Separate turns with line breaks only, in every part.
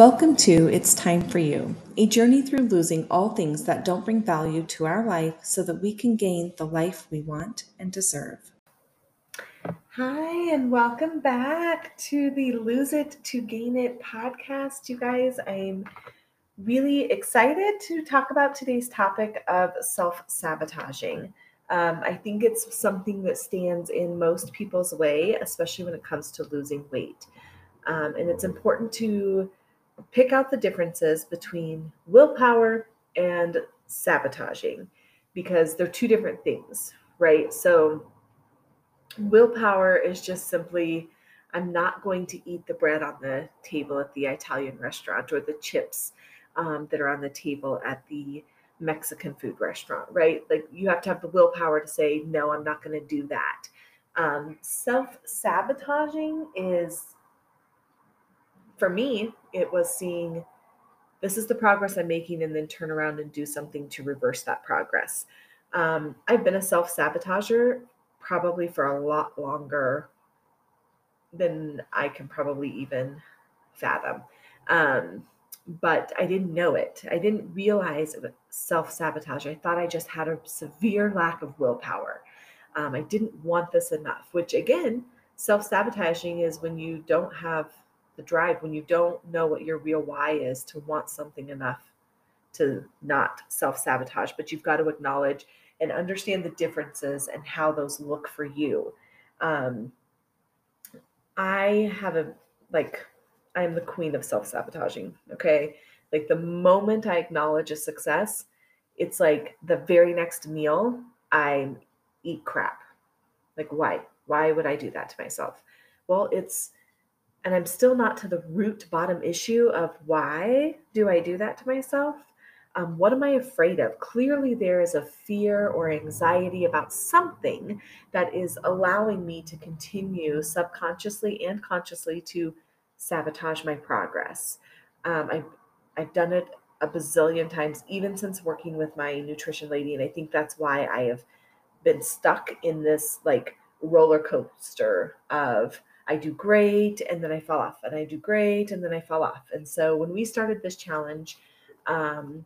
Welcome to It's Time for You, a journey through losing all things that don't bring value to our life so that we can gain the life we want and deserve.
Hi, and welcome back to the Lose It to Gain It podcast. You guys, I'm really excited to talk about today's topic of self sabotaging. Um, I think it's something that stands in most people's way, especially when it comes to losing weight. Um, and it's important to pick out the differences between willpower and sabotaging because they're two different things, right? So, willpower is just simply I'm not going to eat the bread on the table at the Italian restaurant or the chips um, that are on the table at the Mexican food restaurant, right? Like you have to have the willpower to say, no, I'm not going to do that. Um, Self sabotaging is for me, it was seeing this is the progress I'm making and then turn around and do something to reverse that progress. Um, I've been a self sabotager probably for a lot longer than I can probably even fathom. Um, but I didn't know it. I didn't realize self sabotage. I thought I just had a severe lack of willpower. Um, I didn't want this enough, which again, self sabotaging is when you don't have the drive when you don't know what your real why is to want something enough to not self sabotage, but you've got to acknowledge and understand the differences and how those look for you. Um, I have a like, I am the queen of self sabotaging. Okay. Like the moment I acknowledge a success, it's like the very next meal, I eat crap. Like, why? Why would I do that to myself? Well, it's and I'm still not to the root bottom issue of why do I do that to myself? Um, what am I afraid of? Clearly, there is a fear or anxiety about something that is allowing me to continue subconsciously and consciously to sabotage my progress. Um, I've, I've done it a bazillion times, even since working with my nutrition lady. And I think that's why I have been stuck in this like roller coaster of I do great and then I fall off, and I do great and then I fall off. And so when we started this challenge, um,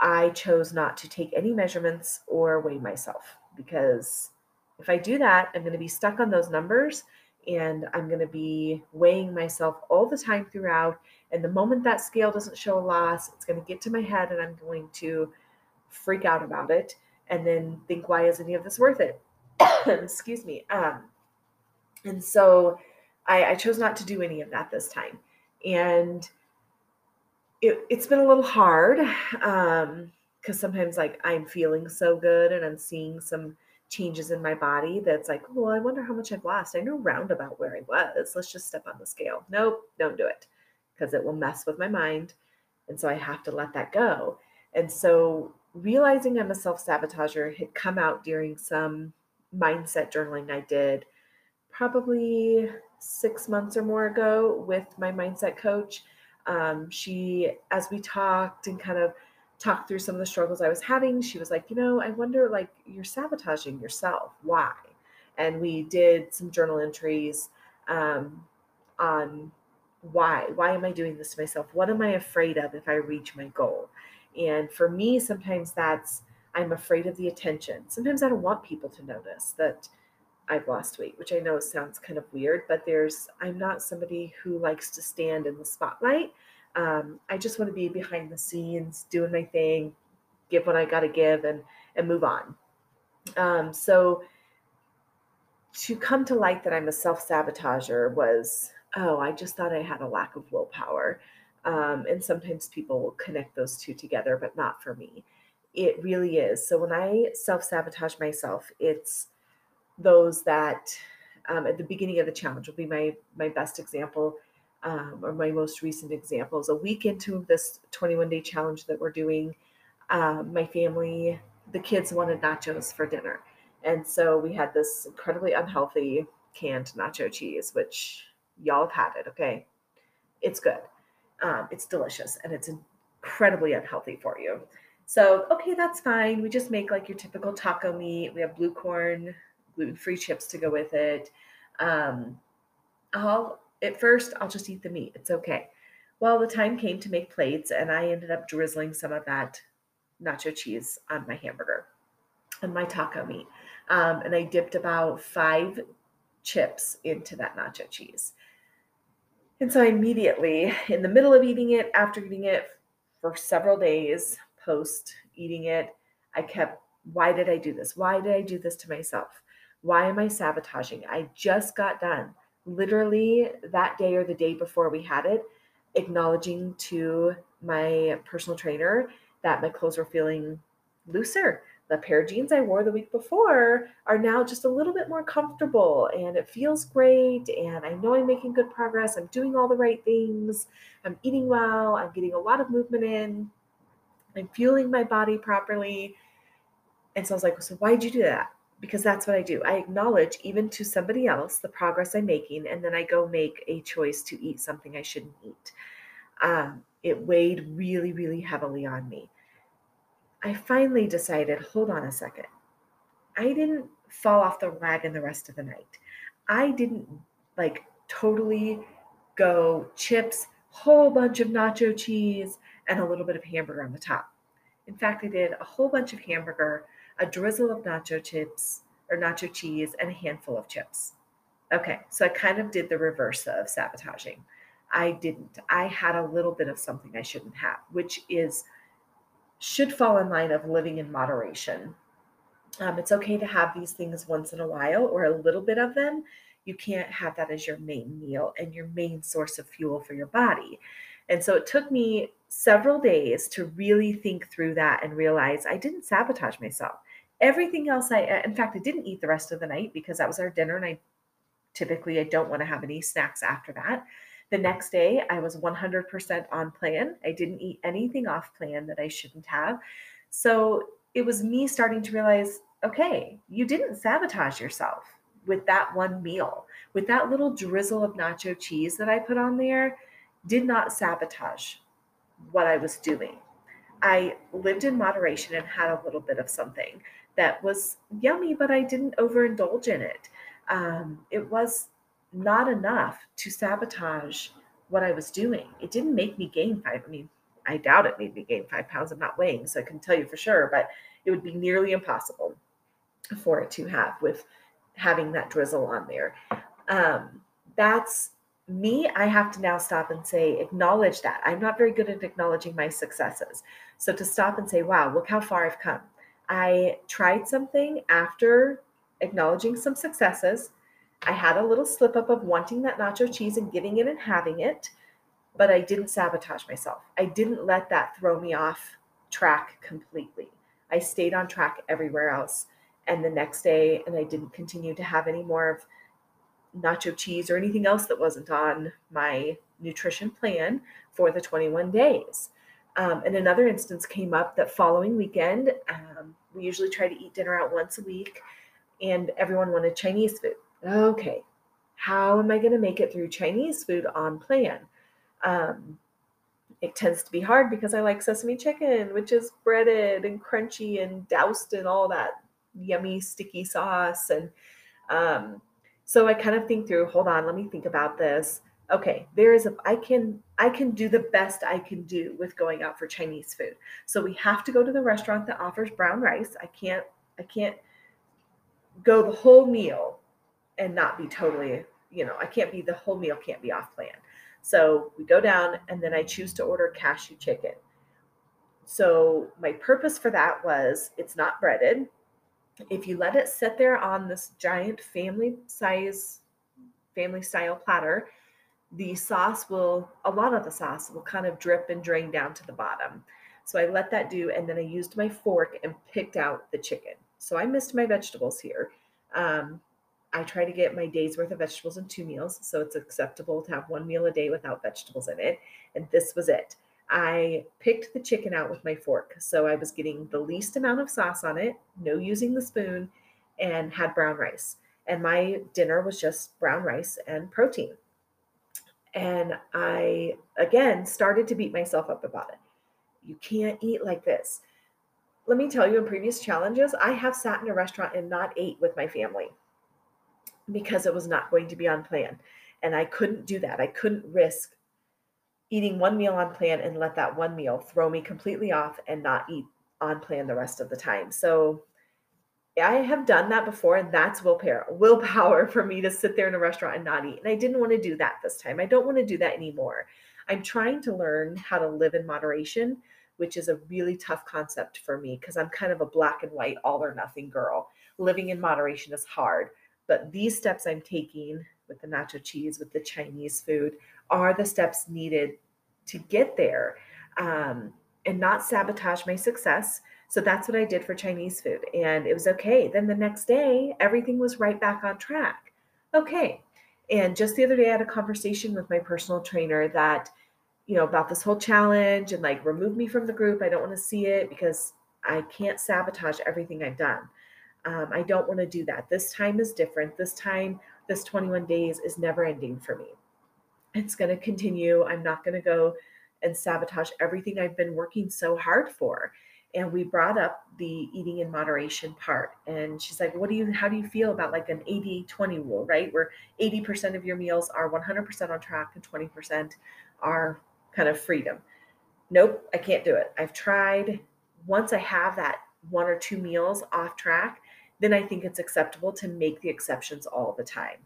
I chose not to take any measurements or weigh myself because if I do that, I'm going to be stuck on those numbers and I'm going to be weighing myself all the time throughout. And the moment that scale doesn't show a loss, it's going to get to my head and I'm going to freak out about it and then think, why is any of this worth it? Excuse me. Um, and so I, I chose not to do any of that this time. And it, has been a little hard because um, sometimes like I'm feeling so good and I'm seeing some changes in my body that's like, well, I wonder how much I've lost. I know roundabout where I was. Let's just step on the scale. Nope, don't do it because it will mess with my mind. And so I have to let that go. And so realizing I'm a self sabotager had come out during some mindset journaling I did probably six months or more ago with my mindset coach. Um, she, as we talked and kind of talked through some of the struggles I was having, she was like, you know, I wonder, like, you're sabotaging yourself. Why? And we did some journal entries um, on why. Why am I doing this to myself? What am I afraid of if I reach my goal? And for me, sometimes that's I'm afraid of the attention. Sometimes I don't want people to notice that I've lost weight, which I know sounds kind of weird, but there's, I'm not somebody who likes to stand in the spotlight. Um, I just want to be behind the scenes, doing my thing, give what I got to give, and and move on. Um, so to come to light that I'm a self sabotager was, oh, I just thought I had a lack of willpower. Um, and sometimes people will connect those two together, but not for me. It really is. So when I self sabotage myself, it's those that um, at the beginning of the challenge will be my my best example um, or my most recent examples. A week into this 21 day challenge that we're doing, um, my family, the kids wanted nachos for dinner, and so we had this incredibly unhealthy canned nacho cheese, which y'all have had it. Okay, it's good, um, it's delicious, and it's incredibly unhealthy for you. So, okay, that's fine. We just make like your typical taco meat. We have blue corn gluten free chips to go with it. Um, I'll at first I'll just eat the meat. It's okay. Well, the time came to make plates, and I ended up drizzling some of that nacho cheese on my hamburger and my taco meat. Um, and I dipped about five chips into that nacho cheese. And so I immediately, in the middle of eating it, after eating it for several days, post eating it, I kept, why did I do this? Why did I do this to myself? Why am I sabotaging? I just got done literally that day or the day before we had it, acknowledging to my personal trainer that my clothes were feeling looser. The pair of jeans I wore the week before are now just a little bit more comfortable and it feels great. And I know I'm making good progress. I'm doing all the right things. I'm eating well. I'm getting a lot of movement in. I'm fueling my body properly. And so I was like, so why'd you do that? Because that's what I do. I acknowledge even to somebody else the progress I'm making, and then I go make a choice to eat something I shouldn't eat. Um, it weighed really, really heavily on me. I finally decided hold on a second. I didn't fall off the wagon the rest of the night. I didn't like totally go chips, whole bunch of nacho cheese, and a little bit of hamburger on the top. In fact, I did a whole bunch of hamburger, a drizzle of nacho chips or nacho cheese, and a handful of chips. Okay, so I kind of did the reverse of sabotaging. I didn't. I had a little bit of something I shouldn't have, which is should fall in line of living in moderation. Um, it's okay to have these things once in a while or a little bit of them. You can't have that as your main meal and your main source of fuel for your body. And so it took me several days to really think through that and realize I didn't sabotage myself. Everything else I in fact I didn't eat the rest of the night because that was our dinner and I typically I don't want to have any snacks after that. The next day, I was 100% on plan. I didn't eat anything off plan that I shouldn't have. So it was me starting to realize okay, you didn't sabotage yourself with that one meal, with that little drizzle of nacho cheese that I put on there, did not sabotage what I was doing. I lived in moderation and had a little bit of something that was yummy, but I didn't overindulge in it. Um, it was not enough to sabotage what I was doing. It didn't make me gain five. I mean, I doubt it made me gain five pounds. I'm not weighing, so I can tell you for sure, but it would be nearly impossible for it to have with having that drizzle on there. Um, that's me. I have to now stop and say, acknowledge that. I'm not very good at acknowledging my successes. So to stop and say, wow, look how far I've come. I tried something after acknowledging some successes I had a little slip up of wanting that nacho cheese and getting it and having it, but I didn't sabotage myself. I didn't let that throw me off track completely. I stayed on track everywhere else. And the next day, and I didn't continue to have any more of nacho cheese or anything else that wasn't on my nutrition plan for the 21 days. Um, and another instance came up that following weekend, um, we usually try to eat dinner out once a week, and everyone wanted Chinese food okay, how am I going to make it through Chinese food on plan? Um, it tends to be hard because I like sesame chicken, which is breaded and crunchy and doused in all that yummy sticky sauce. And um, so I kind of think through, hold on, let me think about this. Okay, there is a I can I can do the best I can do with going out for Chinese food. So we have to go to the restaurant that offers brown rice. I can't I can't go the whole meal and not be totally, you know, I can't be the whole meal can't be off plan. So we go down and then I choose to order cashew chicken. So my purpose for that was it's not breaded. If you let it sit there on this giant family size, family style platter, the sauce will, a lot of the sauce will kind of drip and drain down to the bottom. So I let that do, and then I used my fork and picked out the chicken. So I missed my vegetables here. Um, I try to get my day's worth of vegetables in two meals. So it's acceptable to have one meal a day without vegetables in it. And this was it. I picked the chicken out with my fork. So I was getting the least amount of sauce on it, no using the spoon, and had brown rice. And my dinner was just brown rice and protein. And I, again, started to beat myself up about it. You can't eat like this. Let me tell you, in previous challenges, I have sat in a restaurant and not ate with my family because it was not going to be on plan. And I couldn't do that. I couldn't risk eating one meal on plan and let that one meal throw me completely off and not eat on plan the rest of the time. So I have done that before, and that's willpower. Willpower for me to sit there in a restaurant and not eat. And I didn't want to do that this time. I don't want to do that anymore. I'm trying to learn how to live in moderation, which is a really tough concept for me because I'm kind of a black and white, all or nothing girl. Living in moderation is hard. But these steps I'm taking with the nacho cheese, with the Chinese food, are the steps needed to get there um, and not sabotage my success so that's what I did for Chinese food. And it was okay. Then the next day, everything was right back on track. Okay. And just the other day, I had a conversation with my personal trainer that, you know, about this whole challenge and like remove me from the group. I don't want to see it because I can't sabotage everything I've done. Um, I don't want to do that. This time is different. This time, this 21 days is never ending for me. It's going to continue. I'm not going to go and sabotage everything I've been working so hard for. And we brought up the eating in moderation part and she's like what do you how do you feel about like an 80 20 rule right? Where 80% of your meals are 100% on track and 20% are kind of freedom. Nope i can't do it. I've tried. Once i have that one or two meals off track then i think it's acceptable to make the exceptions all the time.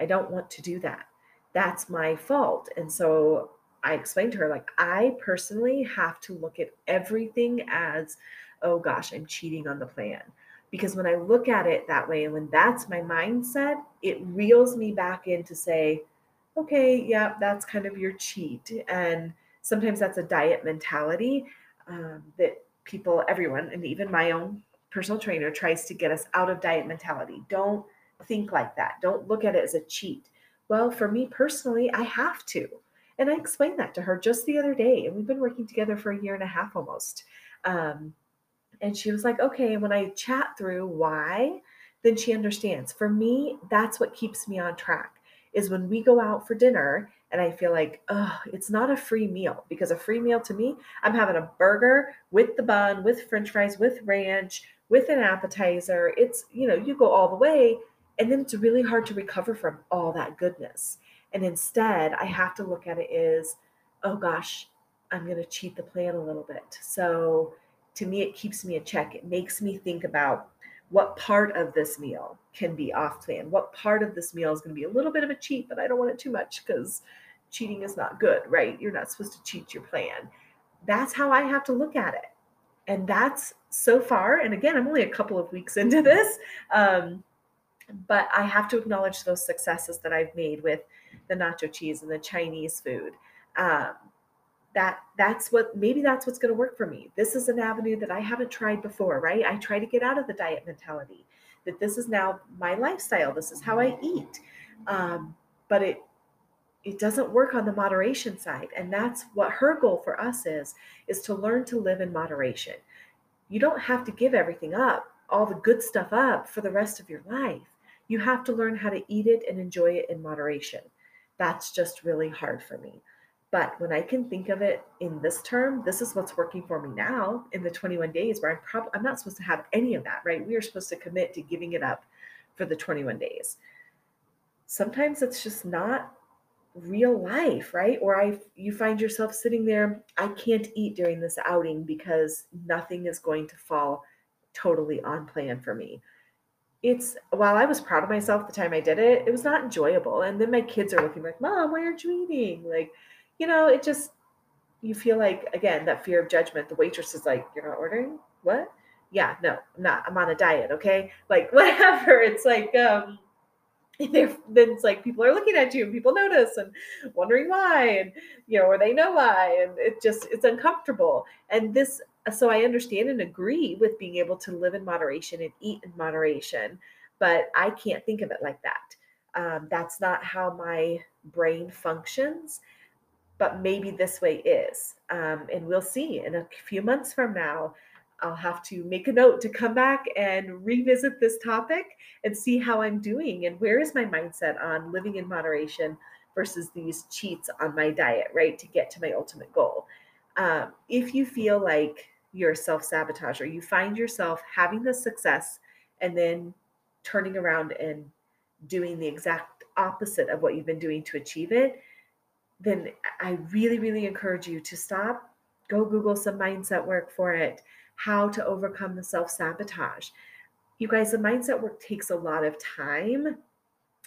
I don't want to do that that's my fault and so I explained to her, like, I personally have to look at everything as, oh gosh, I'm cheating on the plan. Because when I look at it that way, and when that's my mindset, it reels me back in to say, okay, yeah, that's kind of your cheat. And sometimes that's a diet mentality um, that people, everyone, and even my own personal trainer tries to get us out of diet mentality. Don't think like that. Don't look at it as a cheat. Well, for me personally, I have to. And I explained that to her just the other day. And we've been working together for a year and a half almost. Um, and she was like, okay. when I chat through why, then she understands. For me, that's what keeps me on track is when we go out for dinner and I feel like, oh, it's not a free meal because a free meal to me, I'm having a burger with the bun, with french fries, with ranch, with an appetizer. It's, you know, you go all the way and then it's really hard to recover from all that goodness. And instead, I have to look at it as, oh gosh, I'm going to cheat the plan a little bit. So to me, it keeps me in check. It makes me think about what part of this meal can be off plan. What part of this meal is going to be a little bit of a cheat, but I don't want it too much because cheating is not good, right? You're not supposed to cheat your plan. That's how I have to look at it. And that's so far, and again, I'm only a couple of weeks into this, um, but I have to acknowledge those successes that I've made with the nacho cheese and the Chinese food. Um, that that's what maybe that's what's going to work for me. This is an avenue that I haven't tried before, right? I try to get out of the diet mentality. That this is now my lifestyle. This is how I eat. Um, but it it doesn't work on the moderation side, and that's what her goal for us is: is to learn to live in moderation. You don't have to give everything up, all the good stuff up for the rest of your life. You have to learn how to eat it and enjoy it in moderation that's just really hard for me. But when I can think of it in this term, this is what's working for me now in the 21 days where I'm probably I'm not supposed to have any of that, right? We are supposed to commit to giving it up for the 21 days. Sometimes it's just not real life, right? Or I you find yourself sitting there, I can't eat during this outing because nothing is going to fall totally on plan for me it's while I was proud of myself the time I did it, it was not enjoyable. And then my kids are looking like, Mom, why aren't you eating? Like, you know, it just you feel like again that fear of judgment. The waitress is like, You're not ordering? What? Yeah, no, I'm not. I'm on a diet, okay? Like whatever. It's like um then it's like people are looking at you and people notice and wondering why and you know or they know why and it just it's uncomfortable and this so I understand and agree with being able to live in moderation and eat in moderation, but I can't think of it like that. Um, that's not how my brain functions, but maybe this way is. Um, and we'll see in a few months from now. I'll have to make a note to come back and revisit this topic and see how I'm doing and where is my mindset on living in moderation versus these cheats on my diet, right? To get to my ultimate goal. Um, if you feel like you're a self sabotager. You find yourself having the success and then turning around and doing the exact opposite of what you've been doing to achieve it. then I really, really encourage you to stop, go Google some mindset work for it, how to overcome the self sabotage. You guys, the mindset work takes a lot of time.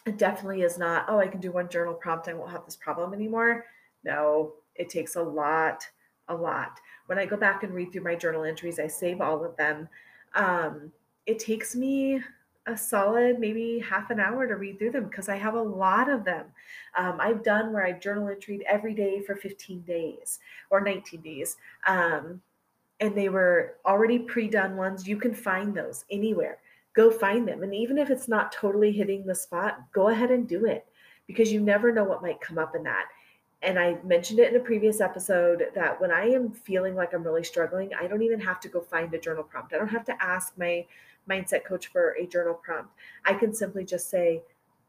It definitely is not, oh, I can do one journal prompt, I won't have this problem anymore. No, it takes a lot, a lot. When I go back and read through my journal entries, I save all of them. Um, it takes me a solid maybe half an hour to read through them because I have a lot of them. Um, I've done where I've journal entered every day for 15 days or 19 days. Um, and they were already pre done ones. You can find those anywhere. Go find them. And even if it's not totally hitting the spot, go ahead and do it because you never know what might come up in that. And I mentioned it in a previous episode that when I am feeling like I'm really struggling, I don't even have to go find a journal prompt. I don't have to ask my mindset coach for a journal prompt. I can simply just say,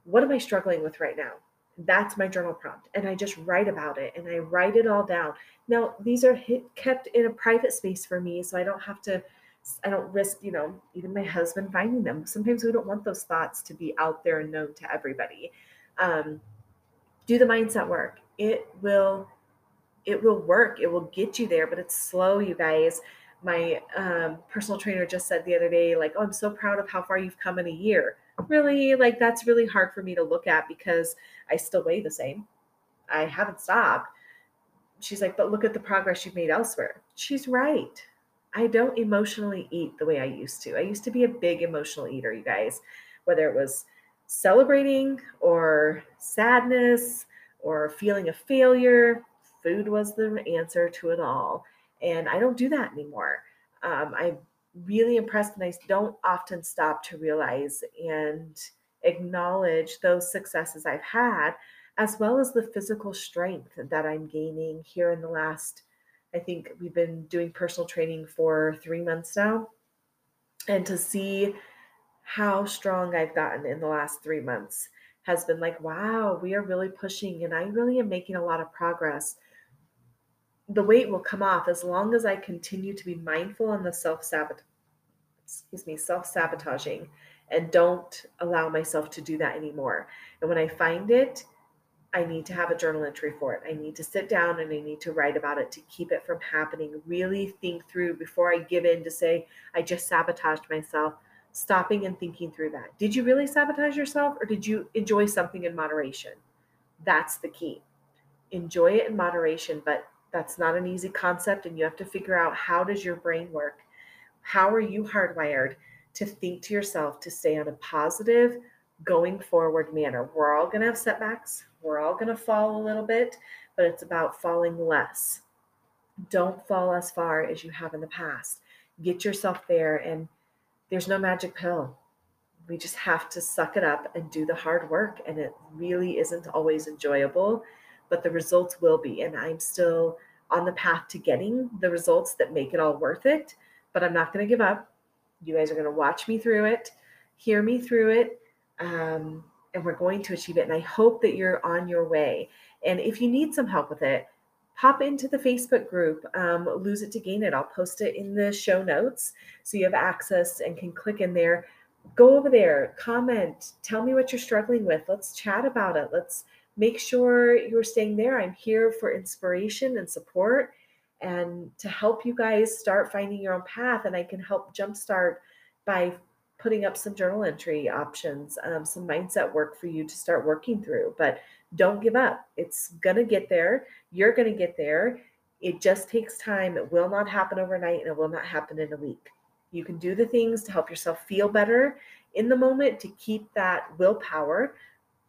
What am I struggling with right now? That's my journal prompt. And I just write about it and I write it all down. Now, these are kept in a private space for me, so I don't have to. I don't risk, you know, even my husband finding them. Sometimes we don't want those thoughts to be out there and known to everybody. Um, do the mindset work. It will, it will work. It will get you there, but it's slow, you guys my um, personal trainer just said the other day, like, oh, I'm so proud of how far you've come in a year. Really, like, that's really hard for me to look at because I still weigh the same. I haven't stopped. She's like, but look at the progress you've made elsewhere. She's right. I don't emotionally eat the way I used to. I used to be a big emotional eater, you guys, whether it was celebrating or sadness or feeling a failure, food was the answer to it all. And I don't do that anymore. Um, I'm really impressed, and I don't often stop to realize and acknowledge those successes I've had, as well as the physical strength that I'm gaining here in the last. I think we've been doing personal training for three months now. And to see how strong I've gotten in the last three months has been like, wow, we are really pushing, and I really am making a lot of progress the weight will come off as long as I continue to be mindful on the self sabotage, excuse me, self sabotaging, and don't allow myself to do that anymore. And when I find it, I need to have a journal entry for it. I need to sit down and I need to write about it to keep it from happening. Really think through before I give in to say, I just sabotaged myself. Stopping and thinking through that. Did you really sabotage yourself or did you enjoy something in moderation? That's the key. Enjoy it in moderation, but that's not an easy concept and you have to figure out how does your brain work? How are you hardwired to think to yourself to stay on a positive going forward manner? We're all going to have setbacks. We're all going to fall a little bit, but it's about falling less. Don't fall as far as you have in the past. Get yourself there and there's no magic pill. We just have to suck it up and do the hard work and it really isn't always enjoyable but the results will be. And I'm still on the path to getting the results that make it all worth it. But I'm not going to give up. You guys are going to watch me through it, hear me through it, um, and we're going to achieve it. And I hope that you're on your way. And if you need some help with it, pop into the Facebook group, um, Lose It to Gain It. I'll post it in the show notes so you have access and can click in there. Go over there, comment, tell me what you're struggling with. Let's chat about it. Let's make sure you're staying there. I'm here for inspiration and support and to help you guys start finding your own path. And I can help jumpstart by putting up some journal entry options, um, some mindset work for you to start working through. But don't give up. It's going to get there. You're going to get there. It just takes time. It will not happen overnight and it will not happen in a week. You can do the things to help yourself feel better in the moment to keep that willpower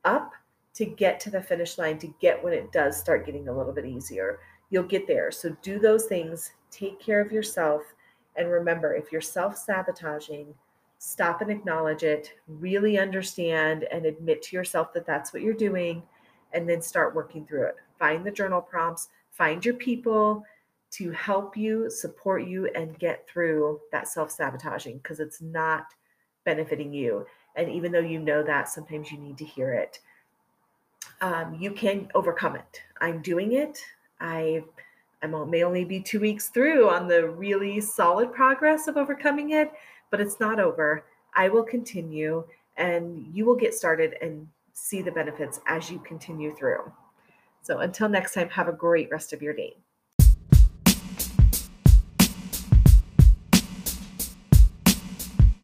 up to get to the finish line, to get when it does start getting a little bit easier. You'll get there. So do those things, take care of yourself. And remember, if you're self sabotaging, stop and acknowledge it, really understand and admit to yourself that that's what you're doing, and then start working through it. Find the journal prompts, find your people to help you, support you, and get through that self sabotaging because it's not benefiting you. And even though you know that, sometimes you need to hear it um, you can overcome it. I'm doing it. I I may only be two weeks through on the really solid progress of overcoming it, but it's not over. I will continue, and you will get started and see the benefits as you continue through. So until next time, have a great rest of your day.